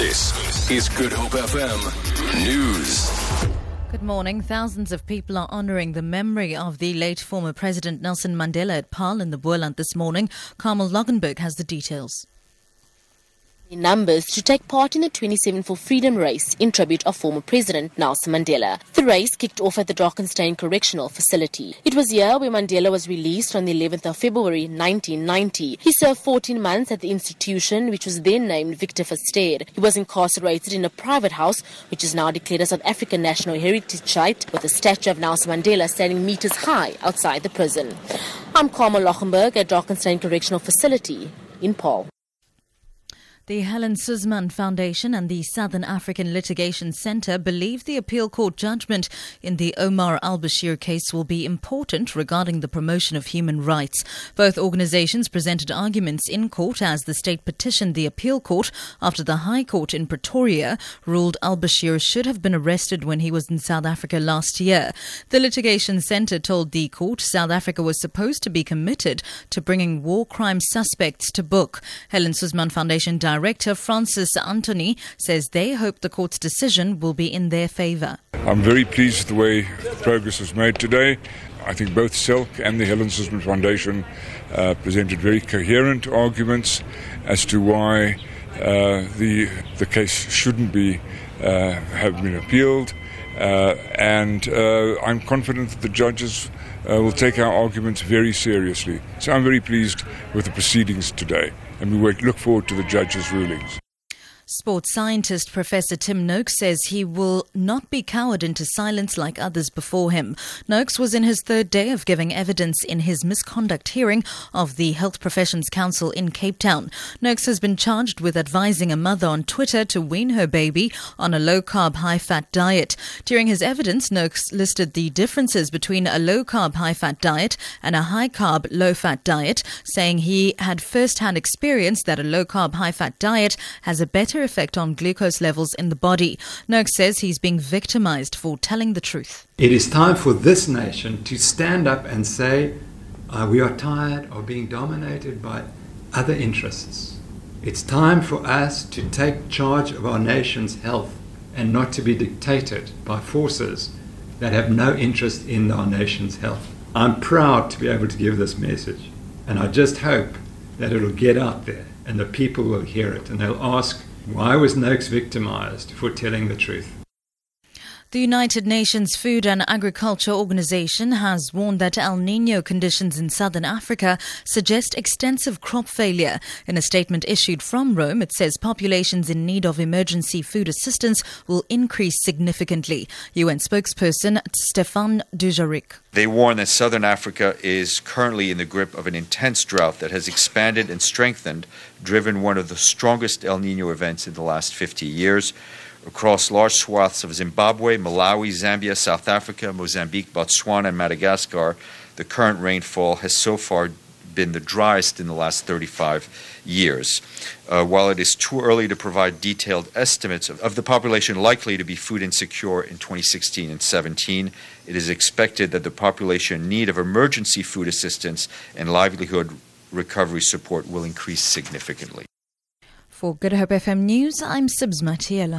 This is Good Hope FM News. Good morning. Thousands of people are honouring the memory of the late former President Nelson Mandela at Paarl in the Boland this morning. Carmel Loggenberg has the details in numbers to take part in the 27 for Freedom race in tribute of former President Nelson Mandela. The race kicked off at the Drakenstein Correctional Facility. It was here where Mandela was released on the 11th of February 1990. He served 14 months at the institution, which was then named Victor Verster. He was incarcerated in a private house, which is now declared a South African National Heritage Site, with a statue of Nelson Mandela standing meters high outside the prison. I'm Carmel Loggenberg at Drakenstein Correctional Facility in Paarl. The Helen Suzman Foundation and the Southern African Litigation Center believe the appeal court judgment in the Omar al Bashir case will be important regarding the promotion of human rights. Both organizations presented arguments in court as the state petitioned the appeal court after the High Court in Pretoria ruled al Bashir should have been arrested when he was in South Africa last year. The litigation center told the court South Africa was supposed to be committed to bringing war crime suspects to book. Helen Suzman Foundation director Director Francis Antonie says they hope the court's decision will be in their favour. I'm very pleased with the way progress was made today. I think both SALC and the Helen Suzman Foundation uh, presented very coherent arguments as to why uh, the the case shouldn't be uh, have been appealed, and uh, I'm confident that the judges uh, will take our arguments very seriously. So I'm very pleased with the proceedings today and we look forward to the judge's rulings. Sports scientist Professor Tim Noakes says he will not be cowered into silence like others before him. Noakes was in his third day of giving evidence in his misconduct hearing of the Health Professions Council in Cape Town. Noakes has been charged with advising a mother on Twitter to wean her baby on a low carb, high fat diet. During his evidence, Noakes listed the differences between a low carb, high fat diet and a high carb, low fat diet, saying he had first hand experience that a low carb, high fat diet has a better effect on glucose levels in the body. Noakes says he's being victimized for telling the truth. It is time for this nation to stand up and say, uh, we are tired of being dominated by other interests. It's time for us to take charge of our nation's health and not to be dictated by forces that have no interest in our nation's health. I'm proud to be able to give this message, and I just hope that it'll get out there and the people will hear it and they'll ask, why was Noakes victimized for telling the truth? The United Nations Food and Agriculture Organization has warned that El Nino conditions in southern Africa suggest extensive crop failure. In a statement issued from Rome, it says populations in need of emergency food assistance will increase significantly. UN spokesperson Stefan Dujarric. They warn that southern Africa is currently in the grip of an intense drought that has expanded and strengthened, driven one of the strongest El Nino events in the last 50 years across large swaths of Zimbabwe, Malawi, Zambia, South Africa, Mozambique, Botswana, and Madagascar, the current rainfall has so far been the driest in the last 35 years. Uh, while it is too early to provide detailed estimates of, of, the population likely to be food insecure in 2016 and 17, it is expected that the population in need of emergency food assistance and livelihood recovery support will increase significantly. For Good Hope FM News, I'm Sibs Matiela.